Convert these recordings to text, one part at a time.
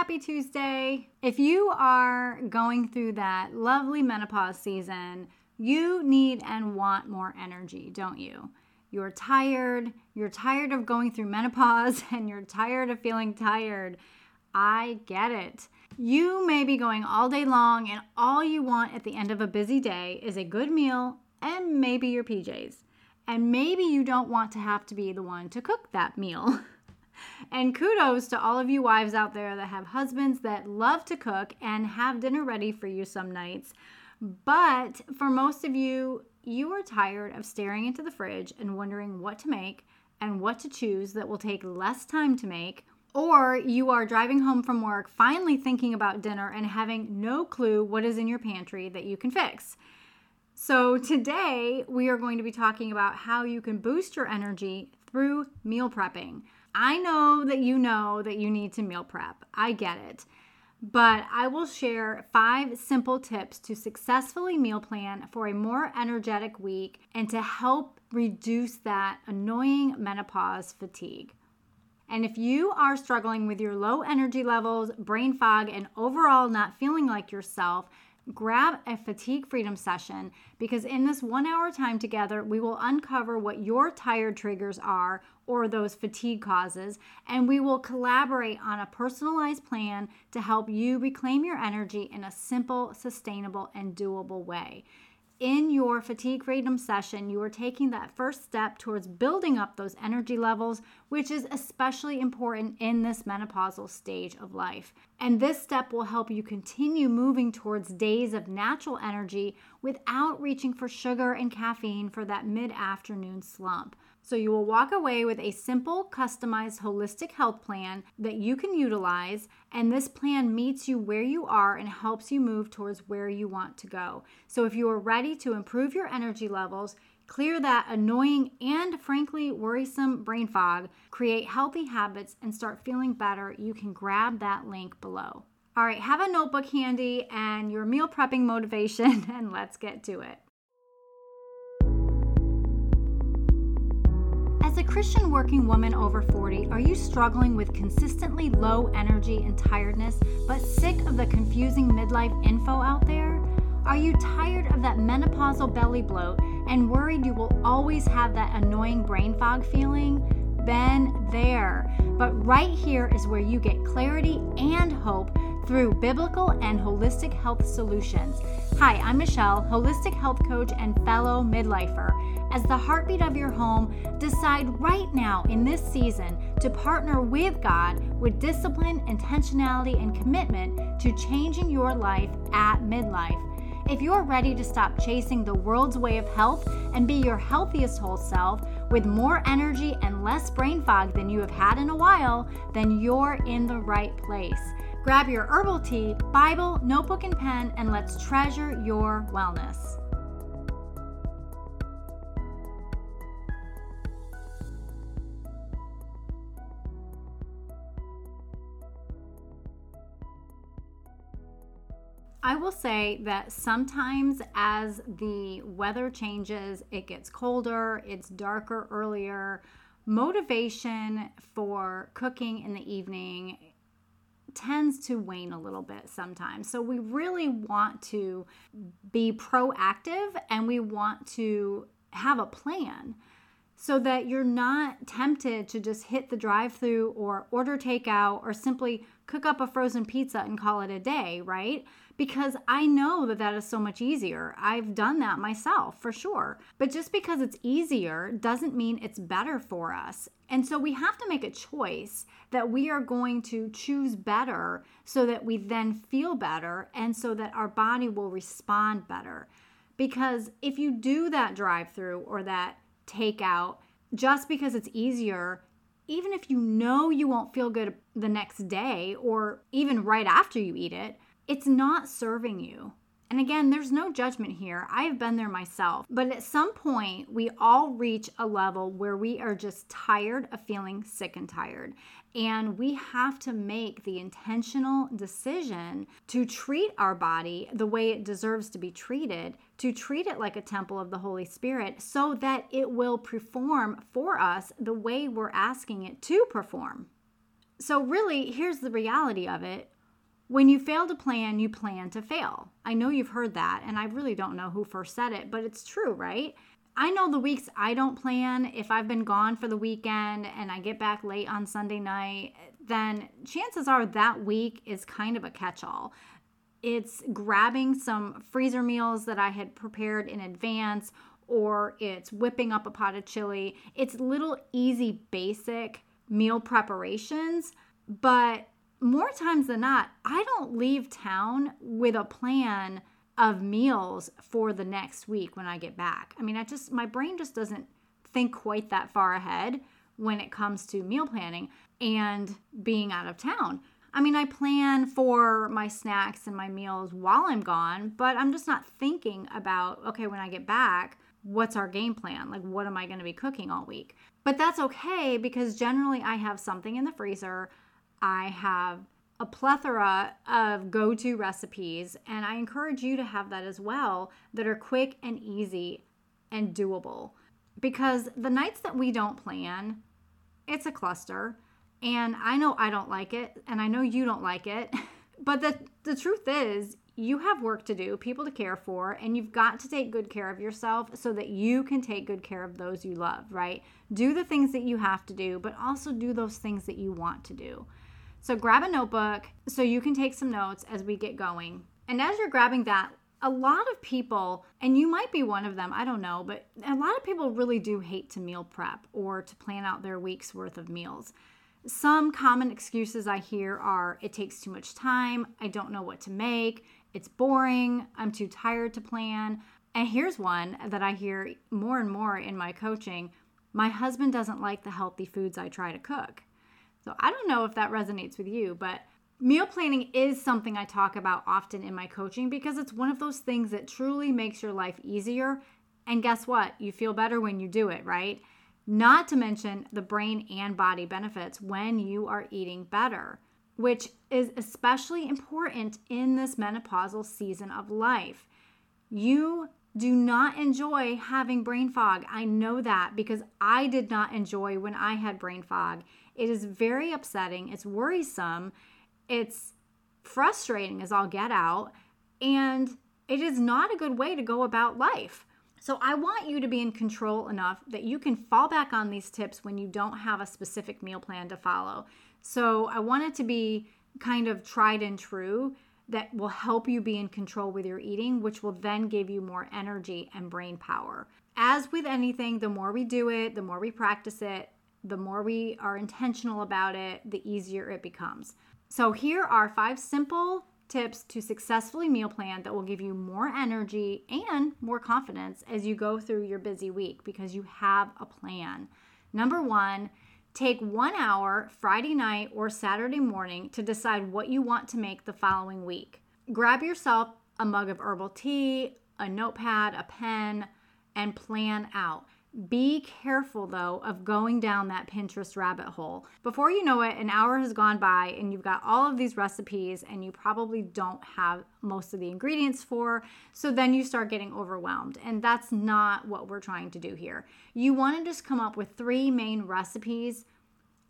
happy Tuesday. If you are going through that lovely menopause season, you need and want more energy, don't you? You're tired, you're tired of going through menopause, and you're tired of feeling tired. I get it. You may be going all day long, and all you want at the end of a busy day is a good meal and maybe your PJs. And maybe you don't want to have to be the one to cook that meal. And kudos to all of you wives out there that have husbands that love to cook and have dinner ready for you some nights. But for most of you, you are tired of staring into the fridge and wondering what to make and what to choose that will take less time to make. Or you are driving home from work, finally thinking about dinner and having no clue what is in your pantry that you can fix. So, today we are going to be talking about how you can boost your energy through meal prepping. I know that you know that you need to meal prep. I get it. But I will share five simple tips to successfully meal plan for a more energetic week and to help reduce that annoying menopause fatigue. And if you are struggling with your low energy levels, brain fog, and overall not feeling like yourself, grab a fatigue freedom session because in this one hour time together, we will uncover what your tired triggers are or those fatigue causes, and we will collaborate on a personalized plan to help you reclaim your energy in a simple, sustainable, and doable way in your fatigue freedom session, you are taking that first step towards building up those energy levels, which is especially important in this menopausal stage of life. And this step will help you continue moving towards days of natural energy without reaching for sugar and caffeine for that mid afternoon slump. So you will walk away with a simple, customized, holistic health plan that you can utilize. And this plan meets you where you are and helps you move towards where you want to go. So if you are ready to improve your energy levels, clear that annoying and frankly worrisome brain fog, create healthy habits, and start feeling better, you can grab that link below. All right, have a notebook handy and your meal prepping motivation, and let's get to it. Christian working woman over 40, are you struggling with consistently low energy and tiredness, but sick of the confusing midlife info out there? Are you tired of that menopausal belly bloat and worried you will always have that annoying brain fog feeling? Been there. But right here is where you get clarity and hope through biblical and holistic health solutions. Hi, I'm Michelle, holistic health coach and fellow midlifer. As the heartbeat of your home, decide right now in this season to partner with God with discipline, intentionality, and commitment to changing your life at midlife. If you're ready to stop chasing the world's way of health and be your healthiest whole self with more energy and less brain fog than you have had in a while, then you're in the right place. Grab your herbal tea, Bible, notebook, and pen, and let's treasure your wellness. I will say that sometimes as the weather changes, it gets colder, it's darker earlier. Motivation for cooking in the evening tends to wane a little bit sometimes. So we really want to be proactive and we want to have a plan so that you're not tempted to just hit the drive through or order takeout or simply cook up a frozen pizza and call it a day, right? Because I know that that is so much easier. I've done that myself for sure. But just because it's easier doesn't mean it's better for us. And so we have to make a choice that we are going to choose better so that we then feel better and so that our body will respond better. Because if you do that drive through or that takeout just because it's easier, even if you know you won't feel good the next day or even right after you eat it, it's not serving you. And again, there's no judgment here. I have been there myself. But at some point, we all reach a level where we are just tired of feeling sick and tired. And we have to make the intentional decision to treat our body the way it deserves to be treated, to treat it like a temple of the Holy Spirit so that it will perform for us the way we're asking it to perform. So, really, here's the reality of it. When you fail to plan, you plan to fail. I know you've heard that, and I really don't know who first said it, but it's true, right? I know the weeks I don't plan, if I've been gone for the weekend and I get back late on Sunday night, then chances are that week is kind of a catch all. It's grabbing some freezer meals that I had prepared in advance, or it's whipping up a pot of chili. It's little easy, basic meal preparations, but more times than not, I don't leave town with a plan of meals for the next week when I get back. I mean, I just, my brain just doesn't think quite that far ahead when it comes to meal planning and being out of town. I mean, I plan for my snacks and my meals while I'm gone, but I'm just not thinking about, okay, when I get back, what's our game plan? Like, what am I going to be cooking all week? But that's okay because generally I have something in the freezer. I have a plethora of go to recipes, and I encourage you to have that as well that are quick and easy and doable. Because the nights that we don't plan, it's a cluster. And I know I don't like it, and I know you don't like it. But the, the truth is, you have work to do, people to care for, and you've got to take good care of yourself so that you can take good care of those you love, right? Do the things that you have to do, but also do those things that you want to do. So grab a notebook so you can take some notes as we get going. And as you're grabbing that, a lot of people, and you might be one of them, I don't know, but a lot of people really do hate to meal prep or to plan out their week's worth of meals. Some common excuses I hear are it takes too much time, I don't know what to make, it's boring, I'm too tired to plan. And here's one that I hear more and more in my coaching my husband doesn't like the healthy foods I try to cook. So I don't know if that resonates with you, but meal planning is something I talk about often in my coaching because it's one of those things that truly makes your life easier. And guess what? You feel better when you do it, right? Not to mention the brain and body benefits when you are eating better, which is especially important in this menopausal season of life. You do not enjoy having brain fog. I know that because I did not enjoy when I had brain fog. It is very upsetting, it's worrisome, it's frustrating as all get out, and it is not a good way to go about life. So, I want you to be in control enough that you can fall back on these tips when you don't have a specific meal plan to follow. So, I want it to be kind of tried and true that will help you be in control with your eating, which will then give you more energy and brain power. As with anything, the more we do it, the more we practice it, the more we are intentional about it, the easier it becomes. So, here are five simple tips to successfully meal plan that will give you more energy and more confidence as you go through your busy week because you have a plan. Number one, take one hour Friday night or Saturday morning to decide what you want to make the following week. Grab yourself a mug of herbal tea, a notepad, a pen, and plan out. Be careful though of going down that Pinterest rabbit hole. Before you know it, an hour has gone by and you've got all of these recipes and you probably don't have most of the ingredients for. So then you start getting overwhelmed. And that's not what we're trying to do here. You want to just come up with three main recipes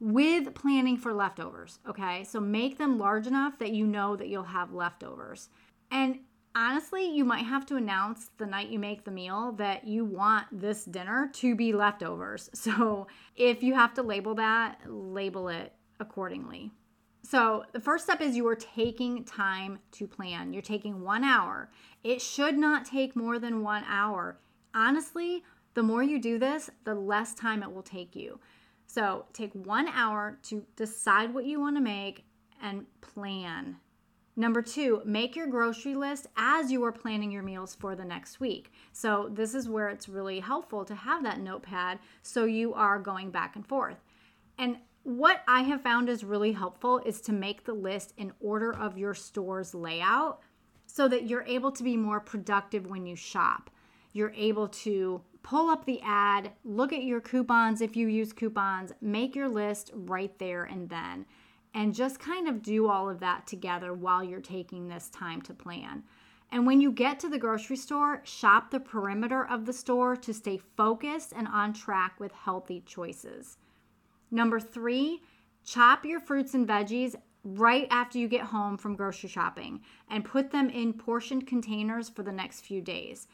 with planning for leftovers. Okay. So make them large enough that you know that you'll have leftovers. And honestly, you might have to announce the night you make the meal that you want this dinner to be leftovers. So if you have to label that, label it accordingly. So the first step is you are taking time to plan. You're taking one hour. It should not take more than one hour. Honestly, the more you do this, the less time it will take you. So take one hour to decide what you want to make and plan Number two, make your grocery list as you are planning your meals for the next week. So, this is where it's really helpful to have that notepad so you are going back and forth. And what I have found is really helpful is to make the list in order of your store's layout so that you're able to be more productive when you shop. You're able to pull up the ad, look at your coupons if you use coupons, make your list right there and then and just kind of do all of that together while you're taking this time to plan. And when you get to the grocery store, shop the perimeter of the store to stay focused and on track with healthy choices. Number three, Chop your fruits and veggies right after you get home from grocery shopping and put them in portioned containers for the next few days.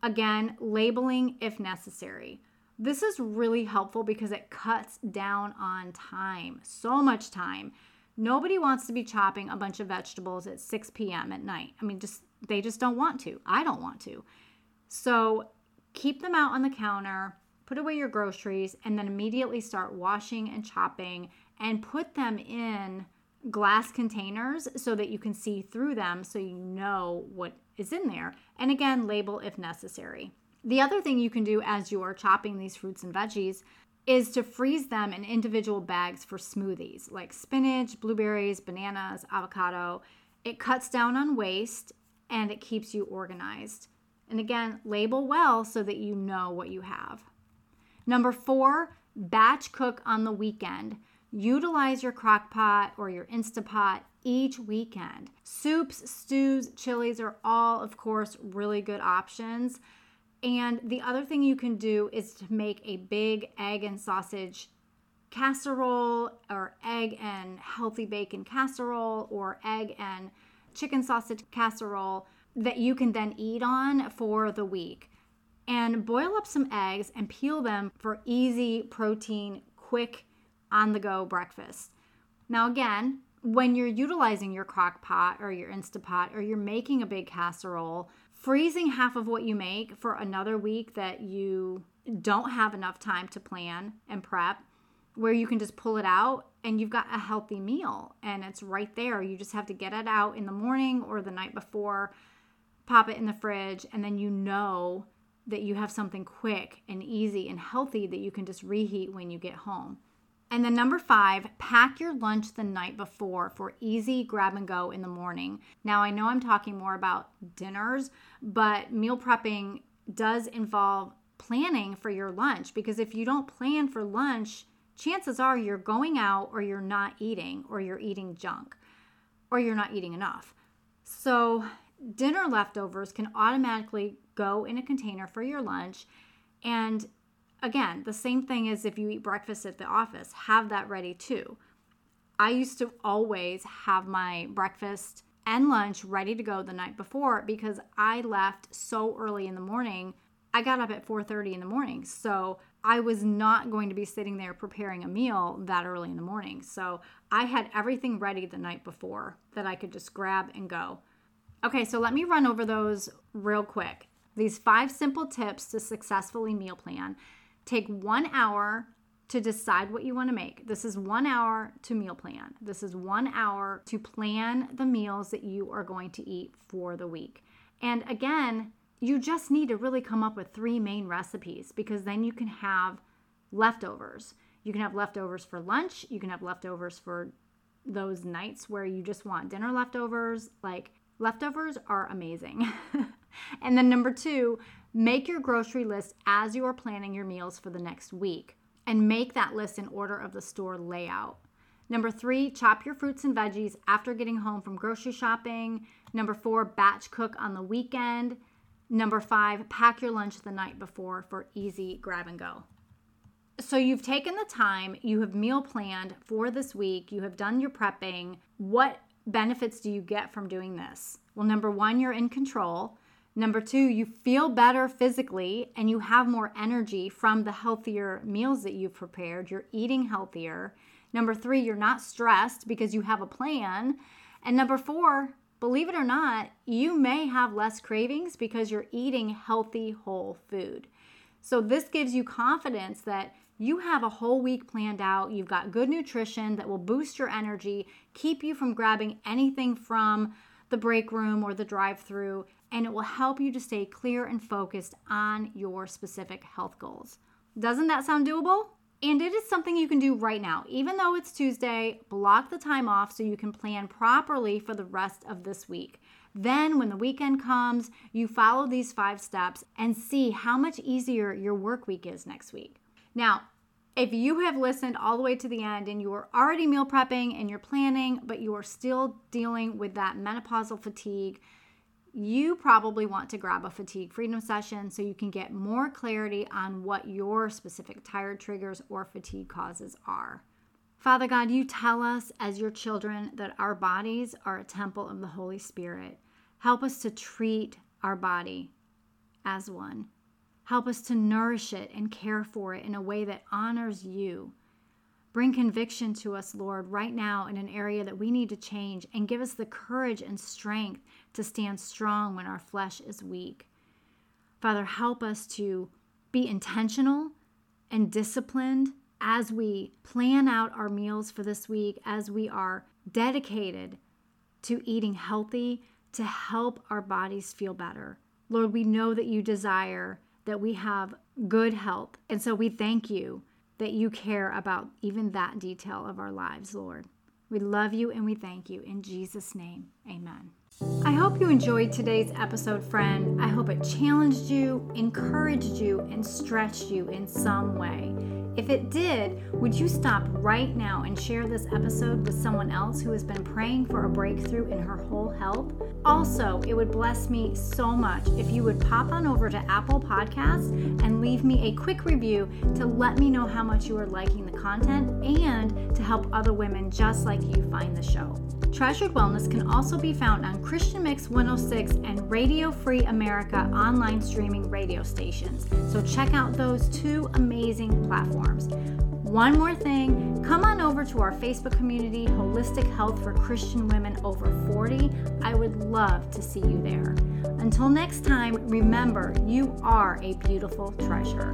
Again, labeling if necessary. This is really helpful because it cuts down on time, so much time. Nobody wants to be chopping a bunch of vegetables at 6 p.m. at night. I mean, just they just don't want to. I don't want to. So keep them out on the counter, put away your groceries, and then immediately start washing and chopping and put them in glass containers so that you can see through them so you know what is in there. And again, label if necessary. The other thing you can do as you are chopping these fruits and veggies is to freeze them in individual bags for smoothies like spinach, blueberries, bananas, avocado. It cuts down on waste and it keeps you organized. And again, label well so that you know what you have. Number four, batch cook on the weekend. Utilize your crock pot or your Instapot each weekend. Soups, stews, chilies are all, of course, really good options. And the other thing you can do is to make a big egg and sausage casserole or egg and healthy bacon casserole or egg and chicken sausage casserole that you can then eat on for the week. And boil up some eggs and peel them for easy protein, quick on the go breakfast. Now, again, when you're utilizing your crock pot or your Instapot or you're making a big casserole, freezing half of what you make for another week that you don't have enough time to plan and prep, where you can just pull it out and you've got a healthy meal and it's right there. You just have to get it out in the morning or the night before, pop it in the fridge, and then you know that you have something quick and easy and healthy that you can just reheat when you get home. And then number five, pack your lunch the night before for easy grab and go in the morning. Now, I know I'm talking more about dinners, but meal prepping does involve planning for your lunch because if you don't plan for lunch, chances are you're going out or you're not eating or you're eating junk or you're not eating enough. So, dinner leftovers can automatically go in a container for your lunch. And again, the same thing as if you eat breakfast at the office, have that ready too. I used to always have my breakfast and lunch ready to go the night before because I left so early in the morning. I got up at 4:30 in the morning. So, I was not going to be sitting there preparing a meal that early in the morning. So, I had everything ready the night before that I could just grab and go. Okay, so let me run over those real quick. These five simple tips to successfully meal plan. Take one hour to decide what you want to make. This is one hour to meal plan. This is one hour to plan the meals that you are going to eat for the week. And again, you just need to really come up with three main recipes because then you can have leftovers. You can have leftovers for lunch, you can have leftovers for those nights where you just want dinner leftovers. Like, leftovers are amazing. and then, number two, Make your grocery list as you are planning your meals for the next week and make that list in order of the store layout. Number three, chop your fruits and veggies after getting home from grocery shopping. Number four, batch cook on the weekend. Number five, pack your lunch the night before for easy grab and go. So you've taken the time, you have meal planned for this week, you have done your prepping. What benefits do you get from doing this? Well, number one, you're in control. Number two, you feel better physically and you have more energy from the healthier meals that you've prepared. You're eating healthier. Number three, you're not stressed because you have a plan. And number four, believe it or not, you may have less cravings because you're eating healthy, whole food. So, this gives you confidence that you have a whole week planned out. You've got good nutrition that will boost your energy, keep you from grabbing anything from the break room or the drive through, and it will help you to stay clear and focused on your specific health goals. Doesn't that sound doable? And it is something you can do right now. Even though it's Tuesday, block the time off so you can plan properly for the rest of this week. Then, when the weekend comes, you follow these five steps and see how much easier your work week is next week. Now, if you have listened all the way to the end and you are already meal prepping and you're planning, but you are still dealing with that menopausal fatigue, you probably want to grab a fatigue freedom session so you can get more clarity on what your specific tired triggers or fatigue causes are. Father God, you tell us as your children that our bodies are a temple of the Holy Spirit. Help us to treat our body as one. Help us to nourish it and care for it in a way that honors you. Bring conviction to us, Lord, right now in an area that we need to change and give us the courage and strength to stand strong when our flesh is weak. Father, help us to be intentional and disciplined as we plan out our meals for this week, as we are dedicated to eating healthy to help our bodies feel better. Lord, we know that you desire that we have good health. And so we thank you that you care about even that detail of our lives, Lord. We love you and we thank you. In Jesus' name, amen. I hope you enjoyed today's episode, friend. I hope it challenged you, encouraged you, and stretched you in some way. If it did, would you stop right now and share this episode with someone else who has been praying for a breakthrough in her whole health? Also, it would bless me so much if you would pop on over to Apple Podcasts and leave me a quick review to let me know how much you are liking the content and to help other women just like you find the show. Treasured Wellness can also be found on Christian Mix 106 and Radio Free America online streaming radio stations. So check out those two amazing platforms. One more thing, come on over to our Facebook community, Holistic Health for Christian Women Over 40. I would love to see you there. Until next time, remember, you are a beautiful treasure.